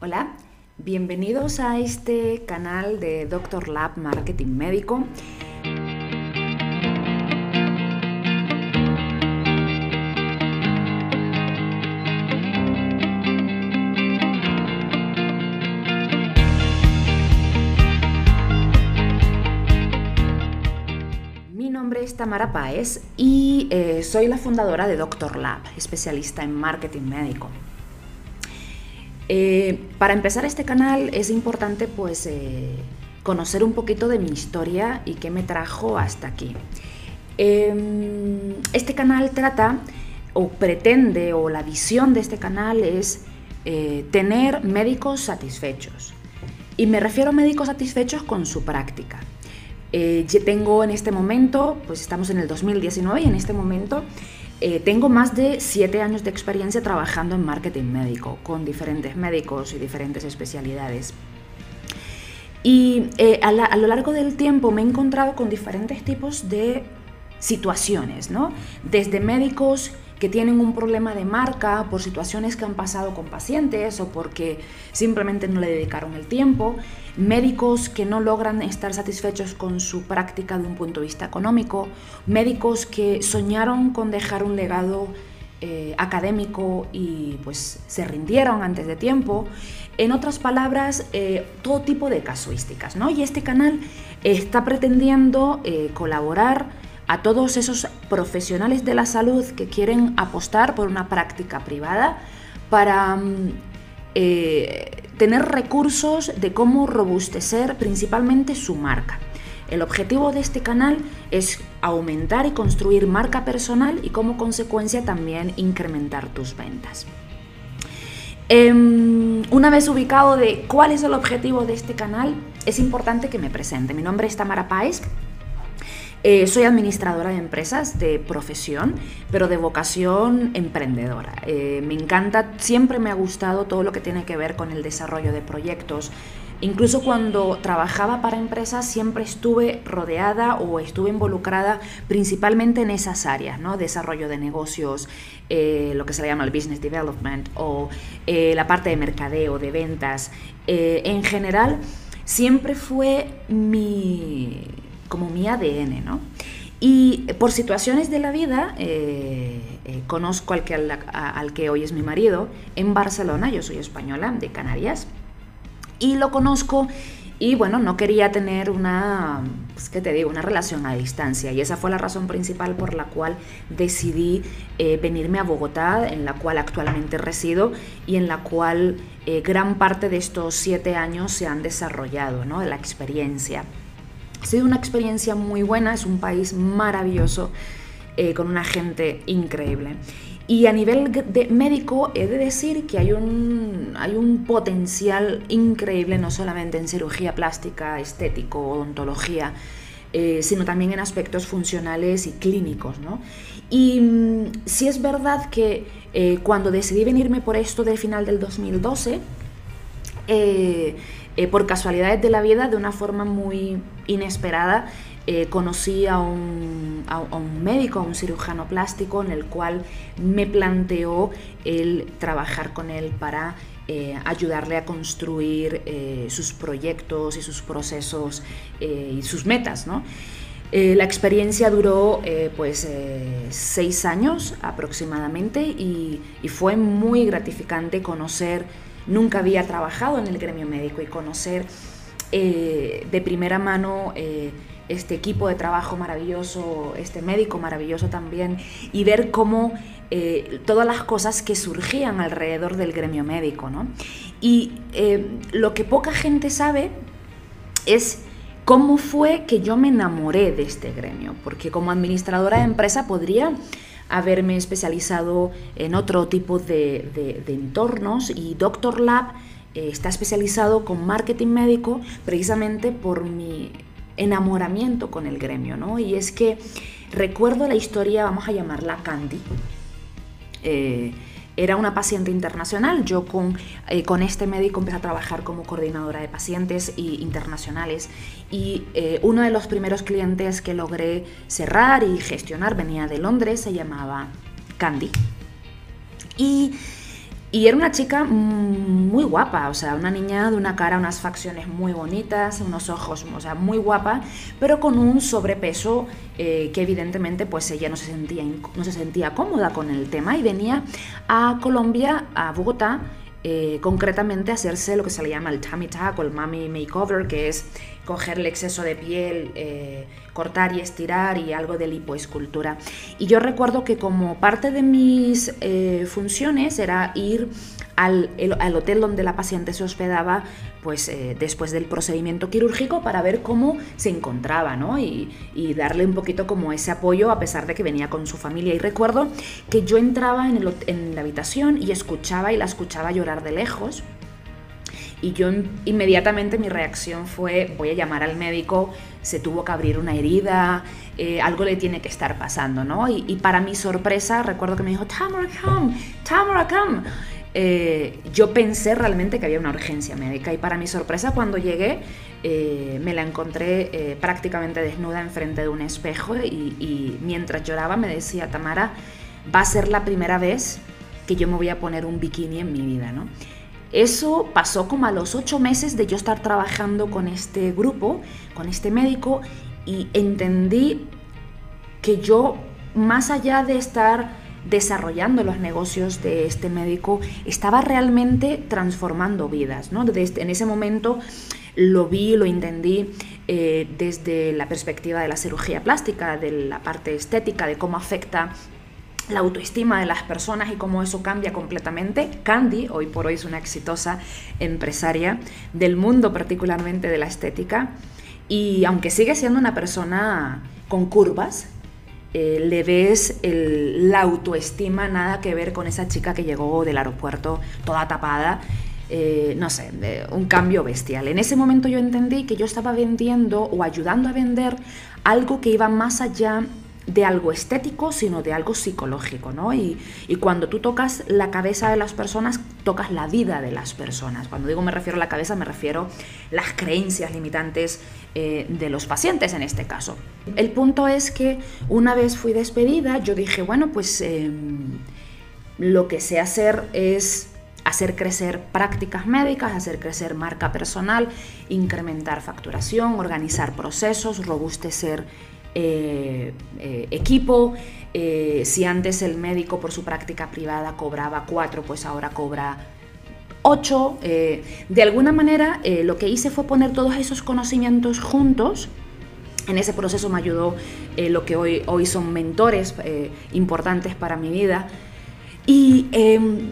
Hola, bienvenidos a este canal de Doctor Lab Marketing Médico. Mi nombre es Tamara Páez y eh, soy la fundadora de Doctor Lab, especialista en marketing médico. Eh, para empezar este canal es importante pues eh, conocer un poquito de mi historia y qué me trajo hasta aquí. Em, este canal trata o pretende o la visión de este canal es eh, tener médicos satisfechos. Y me refiero a médicos satisfechos con su práctica. yo tengo en este momento, pues estamos en el 2019 y en este momento eh, tengo más de siete años de experiencia trabajando en marketing médico, con diferentes médicos y diferentes especialidades. Y eh, a, a, lo largo del tiempo me he encontrado con diferentes tipos de situaciones, ¿no? Desde médicos que tienen un problema de marca por situaciones que han pasado con pacientes o porque simplemente no le dedicaron el tiempo, médicos que no logran estar satisfechos con su práctica de un punto de vista económico, médicos que soñaron con dejar un legado eh, académico y pues se rindieron antes de tiempo. En otras palabras, eh, todo tipo de casuísticas, ¿no? Y este canal está pretendiendo eh, colaborar a todos esos profesionales de la salud que quieren apostar por una práctica privada para mm, eh, tener recursos de cómo robustecer principalmente su marca. El objetivo de este canal es aumentar y construir marca personal y como consecuencia también incrementar tus ventas. Em, una vez ubicado de cuál es el objetivo de este canal, es importante que me presente. Mi nombre es Tamara Paez, eh, soy administradora de empresas de profesión, pero de vocación emprendedora. Eh, me encanta, siempre me ha gustado todo lo que tiene que ver con el desarrollo de proyectos. Incluso cuando trabajaba para empresas siempre estuve rodeada o estuve involucrada principalmente en esas áreas, ¿no? Desarrollo de negocios, eh, lo que se le llama el business development o la parte de mercadeo, de ventas. en general, siempre fue mi como mi ADN, ¿no? Y por situaciones de la vida, eh, eh, conozco al que, al, que hoy es mi marido en Barcelona, yo soy española, de Canarias, y lo conozco y bueno, no quería tener una, pues, ¿qué te digo? Una relación a distancia. Y esa fue la razón principal por la cual decidí eh, venirme a Bogotá, en la cual actualmente resido y en la cual gran parte de estos siete años se han desarrollado, ¿no? La experiencia. Ha sido una experiencia muy buena, es un país maravilloso, eh, con una gente increíble. Y a nivel de médico he de decir que hay un, hay un potencial increíble no solamente en cirugía plástica, estético, odontología, eh, sino también en aspectos funcionales y clínicos. ¿no? Y mm, sí es verdad que eh, cuando decidí venirme por esto del final del 2012, eh, por casualidades de la vida, de una forma muy inesperada, eh, conocí a un, médico, a un cirujano plástico, en el cual me planteó el trabajar con él para eh, ayudarle a construir sus proyectos y sus procesos y sus metas. la experiencia duró pues seis años aproximadamente y fue muy gratificante conocer nunca había trabajado en el gremio médico y conocer eh, de primera mano eh, este equipo de trabajo maravilloso, este médico maravilloso también, y ver cómo eh, todas las cosas que surgían alrededor del gremio médico. ¿no? Y lo que poca gente sabe es cómo fue que yo me enamoré de este gremio, porque como administradora de empresa podría haberme especializado en otro tipo de, entornos y Doctor Lab eh, está especializado con marketing médico precisamente por mi enamoramiento con el gremio, ¿no? Y es que recuerdo la historia, vamos a llamarla Candy. Eh, era una paciente internacional. Yo con, eh, con este médico empecé a trabajar como coordinadora de pacientes y internacionales y eh, uno de los primeros clientes que logré cerrar y gestionar venía de Londres, se llamaba Candy. Y Y era una chica muy guapa, o sea, una niña de una cara, unas facciones muy bonitas, unos ojos, o sea, muy guapa, pero con un sobrepeso eh, que evidentemente pues ella no se, sentía, no se sentía cómoda con el tema y venía a Colombia, a Bogotá, eh, concretamente hacerse lo que se le llama el tummy tuck o el mommy makeover, que es coger el exceso de piel, eh, cortar y estirar y algo de lipoescultura. Y yo recuerdo que como parte de mis eh, funciones era ir al, hotel donde la paciente se hospedaba pues después del procedimiento quirúrgico para ver cómo se encontraba ¿no? y, darle un poquito como ese apoyo a pesar de que venía con su familia. Y recuerdo que yo entraba en, en la habitación y escuchaba y la escuchaba llorar de lejos. Y yo inmediatamente mi reacción fue, voy a llamar al médico, se tuvo que abrir una herida, eh, algo le tiene que estar pasando, ¿no? Y, para mi sorpresa, recuerdo que me dijo, Tamara, come, Tamara, come. Eh, yo pensé realmente que había una urgencia médica y para mi sorpresa cuando llegué eh, me la encontré prácticamente desnuda enfrente de un espejo y, y mientras lloraba me decía, Tamara, va a ser la primera vez que yo me voy a poner un bikini en mi vida, ¿no? Eso pasó como a los ocho meses de yo estar trabajando con este grupo, con este médico, y entendí que yo, más allá de estar desarrollando los negocios de este médico, estaba realmente transformando vidas. ¿no? Desde, en ese momento lo vi, lo entendí eh, desde la perspectiva de la cirugía plástica, de la parte estética, de cómo afecta la autoestima de las personas y cómo eso cambia completamente. Candy, hoy por hoy, es una exitosa empresaria del mundo, particularmente de la estética, y aunque sigue siendo una persona con curvas, eh, le ves la autoestima nada que ver con esa chica que llegó del aeropuerto toda tapada. Eh, no sé, un cambio bestial. En ese momento yo entendí que yo estaba vendiendo o ayudando a vender algo que iba más allá de algo estético, sino de algo psicológico, ¿no? Y, cuando tú tocas la cabeza de las personas, tocas la vida de las personas. Cuando digo me refiero a la cabeza, me refiero a las creencias limitantes eh, de los pacientes en este caso. El punto es que una vez fui despedida, yo dije, bueno, pues em, lo que sé hacer es hacer crecer prácticas médicas, hacer crecer marca personal, incrementar facturación, organizar procesos, robustecer eh, eh, equipo. Eh, si antes el médico por su práctica privada cobraba cuatro, pues ahora cobra ocho. de alguna manera lo que hice fue poner todos esos conocimientos juntos. En ese proceso me ayudó lo que hoy, hoy son mentores importantes para mi vida. Y em,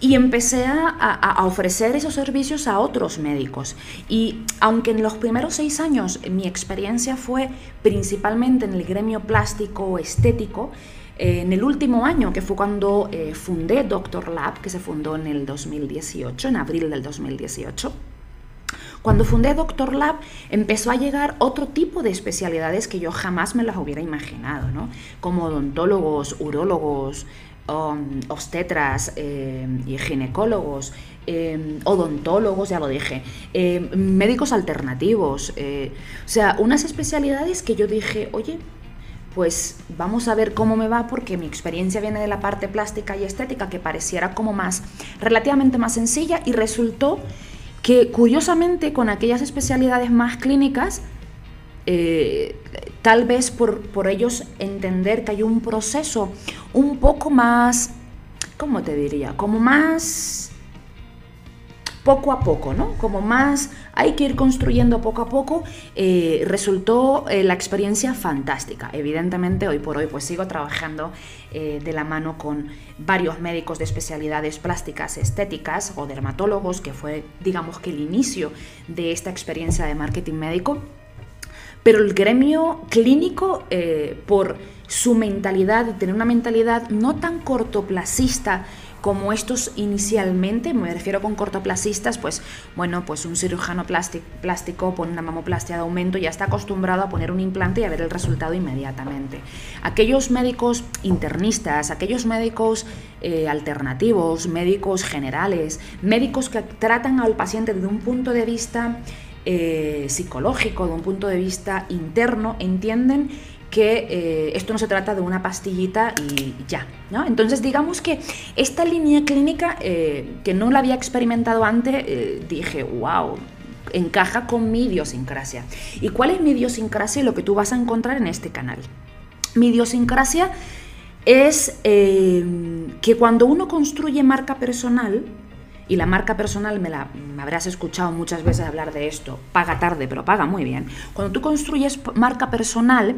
y empecé a, ofrecer esos servicios a otros médicos. Y aunque en los primeros seis años mi experiencia fue principalmente en el gremio plástico estético, eh, en el último año, que fue cuando eh, fundé Doctor Lab, que se fundó en el 2018, en abril del 2018, cuando fundé Doctor Lab empezó a llegar otro tipo de especialidades que yo jamás me las hubiera imaginado, ¿no? como odontólogos, urólogos, obstetras eh, y ginecólogos, eh, odontólogos, ya lo dije, eh, médicos alternativos, o sea, unas especialidades que yo dije, oye, pues vamos a ver cómo me va porque mi experiencia viene de la parte plástica y estética que pareciera como más relativamente más sencilla y resultó que curiosamente con aquellas especialidades más clínicas eh, tal vez por, por, ellos entender que hay un proceso un poco más, ¿cómo te diría? Como más poco a poco, ¿no? Como más hay que ir construyendo poco a poco, eh, resultó eh, la experiencia fantástica. Evidentemente, hoy por hoy pues sigo trabajando de la mano con varios médicos de especialidades plásticas estéticas o dermatólogos, que fue digamos que el inicio de esta experiencia de marketing médico pero el gremio clínico, eh, por su mentalidad, tener una mentalidad no tan cortoplacista como estos inicialmente, me refiero con cortoplacistas, pues bueno, pues un cirujano plástico pone una mamoplastia de aumento y ya está acostumbrado a poner un implante y a ver el resultado inmediatamente. Aquellos médicos internistas, aquellos médicos eh, alternativos, médicos generales, médicos que tratan al paciente desde un punto de vista eh, psicológico, de un punto de vista interno, entienden que eh, esto no se trata de una pastillita y ya. ¿no? Entonces digamos que esta línea clínica, eh, que no la había experimentado antes, dije, wow, encaja con mi idiosincrasia. ¿Y cuál es mi idiosincrasia lo que tú vas a encontrar en este canal? Mi idiosincrasia es que cuando uno construye marca personal, y la marca personal, me la me habrás escuchado muchas veces hablar de esto, paga tarde, pero paga muy bien. Cuando tú construyes marca personal,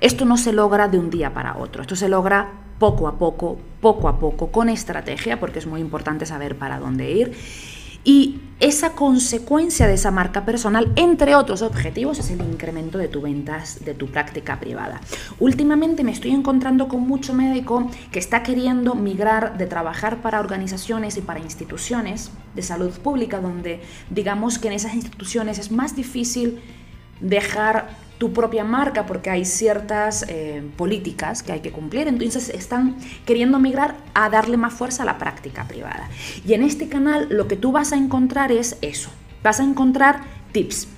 esto no se logra de un día para otro, esto se logra poco a poco, poco a poco, con estrategia, porque es muy importante saber para dónde ir. Y esa consecuencia de esa marca personal, entre otros objetivos, es el incremento de tu ventas, de tu práctica privada. Últimamente me estoy encontrando con mucho médico que está queriendo migrar de trabajar para organizaciones y para instituciones de salud pública, donde digamos que en esas instituciones es más difícil dejar tu propia marca porque hay ciertas eh, políticas que hay que cumplir, entonces están queriendo migrar a darle más fuerza a la práctica privada. Y en este canal lo que tú vas a encontrar es eso, vas a encontrar tips,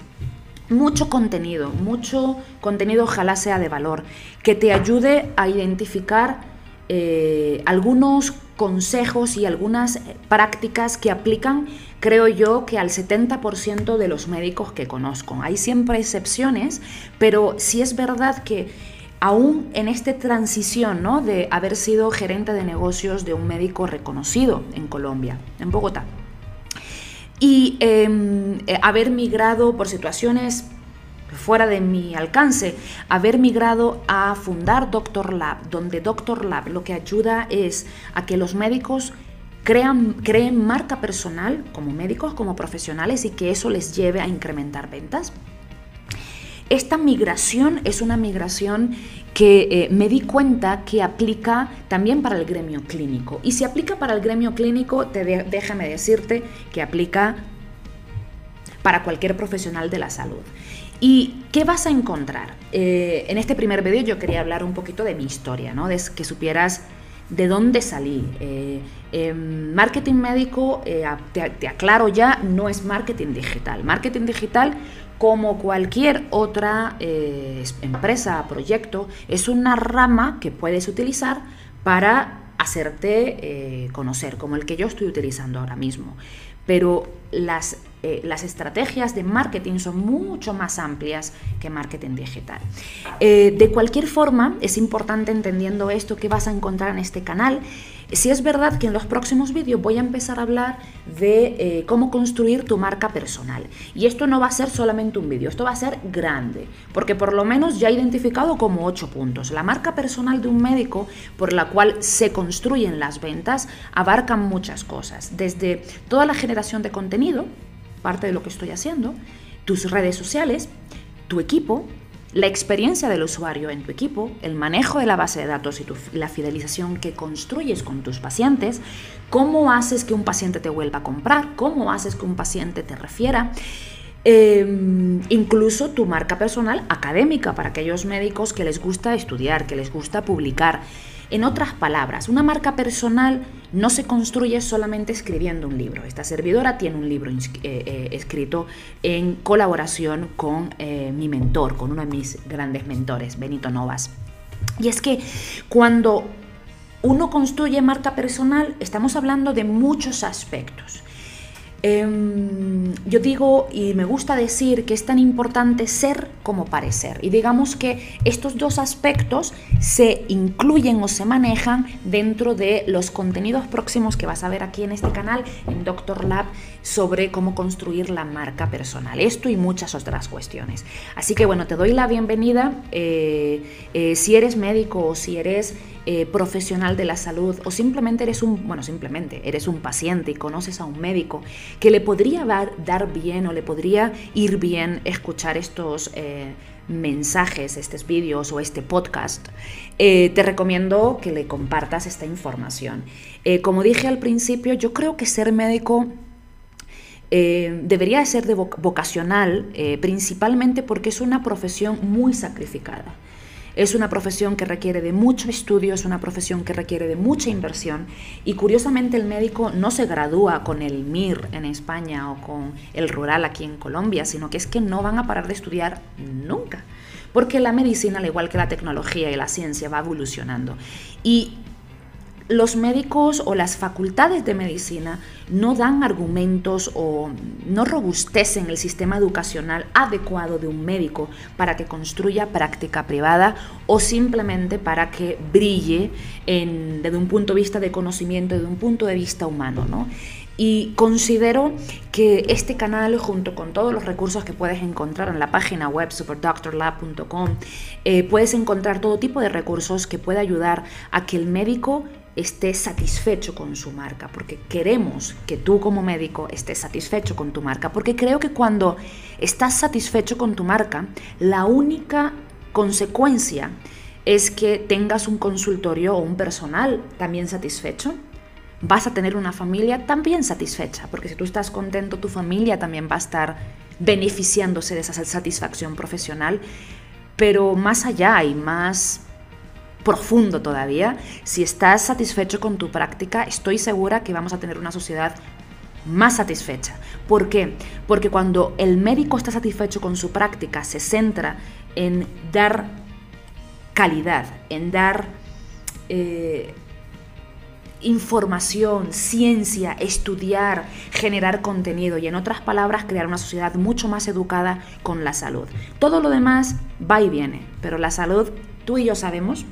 mucho contenido, mucho contenido ojalá sea de valor, que te ayude a identificar eh, algunos consejos y algunas eh, prácticas que aplican, creo yo, que al 70% de los médicos que conozco. Hay siempre excepciones, pero sí es verdad que aún en esta transición ¿no? de haber sido gerente de negocios de un médico reconocido en Colombia, en Bogotá, y em, eh, haber migrado por situaciones fuera de mi alcance, haber migrado a fundar Doctor Lab, donde Doctor Lab lo que ayuda es a que los médicos crean, creen marca personal como médicos, como profesionales y que eso les lleve a incrementar ventas. Esta migración es una migración que eh, me di cuenta que aplica también para el gremio clínico. Y si aplica para el gremio clínico, te déjame decirte que aplica para cualquier profesional de la salud. ¿Y qué vas a encontrar? Eh, en este primer vídeo yo quería hablar un poquito de mi historia, ¿no? De que supieras de dónde salí. Eh, em, marketing médico, eh, te, aclaro ya, no es marketing digital. Marketing digital, como cualquier otra empresa, proyecto, es una rama que puedes utilizar para hacerte conocer, como el que yo estoy utilizando ahora mismo. Pero las eh, las estrategias de marketing son mucho más amplias que marketing digital. Eh, de cualquier forma, es importante entendiendo esto que vas a encontrar en este canal. Si es verdad que en los próximos vídeos voy a empezar a hablar de eh, cómo construir tu marca personal. Y esto no va a ser solamente un vídeo, esto va a ser grande, porque por lo menos ya he identificado como ocho puntos. La marca personal de un médico por la cual se construyen las ventas abarca muchas cosas, desde toda la generación de contenido, parte de lo que estoy haciendo, tus redes sociales, tu equipo, la experiencia del usuario en tu equipo, el manejo de la base de datos y la fidelización que construyes con tus pacientes, cómo haces que un paciente te vuelva a comprar, cómo haces que un paciente te refiera, em, incluso tu marca personal académica para aquellos médicos que les gusta estudiar, que les gusta publicar. En otras palabras, una marca personal no se construye solamente escribiendo un libro. Esta servidora tiene un libro eh, eh, escrito en colaboración con eh, mi mentor, con uno de mis grandes mentores, Benito Novas. Y es que cuando uno construye marca personal, estamos hablando de muchos aspectos. Em, yo digo y me gusta decir que es tan importante ser como parecer. Y digamos que estos dos aspectos se incluyen o se manejan dentro de los contenidos próximos que vas a ver aquí en este canal, en Doctor Lab, sobre cómo construir la marca personal. Esto y muchas otras cuestiones. Así que bueno, te doy la bienvenida. Eh, eh, si eres médico o si eres eh, profesional de la salud o simplemente eres un, bueno, simplemente eres un paciente y conoces a un médico que le podría dar, bien o le podría ir bien escuchar estos mensajes, estos vídeos o este podcast, te recomiendo que le compartas esta información. como dije al principio, yo creo que ser médico... debería ser de vocacional, principalmente porque es una profesión muy sacrificada. Es una profesión que requiere de mucho estudio, es una profesión que requiere de mucha inversión y curiosamente el médico no se gradúa con el MIR en España o con el rural aquí en Colombia, sino que es que no van a parar de estudiar nunca porque la medicina, al igual que la tecnología y la ciencia, va evolucionando. Y los médicos o las facultades de medicina no dan argumentos o no robustecen el sistema educacional adecuado de un médico para que construya práctica privada o simplemente para que brille desde un punto de vista de conocimiento, desde un punto de vista humano. ¿no? Y considero que este canal, junto con todos los recursos que puedes encontrar en la página web superdoctorlab.com, eh, puedes encontrar todo tipo de recursos que pueda ayudar a que el médico esté satisfecho con su marca, porque queremos que tú como médico estés satisfecho con tu marca, porque creo que cuando estás satisfecho con tu marca, la única consecuencia es que tengas un consultorio o un personal también satisfecho, vas a tener una familia también satisfecha, porque si tú estás contento, tu familia también va a estar beneficiándose de esa satisfacción profesional, pero más allá y más profundo todavía, si estás satisfecho con tu práctica, estoy segura que vamos a tener una sociedad más satisfecha. ¿Por qué? Porque cuando el médico está satisfecho con su práctica, se centra en dar calidad, en dar eh, información, ciencia, estudiar, generar contenido y en otras palabras crear una sociedad mucho más educada con la salud. Todo lo demás va y viene, pero la salud, tú y yo sabemos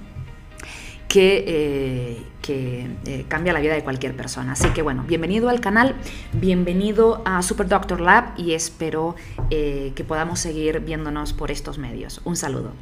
que, eh, eh, cambia la vida de cualquier persona. Así que bueno, bienvenido al canal, bienvenido a Super Doctor Lab y espero eh, que podamos seguir viéndonos por estos medios. Un saludo.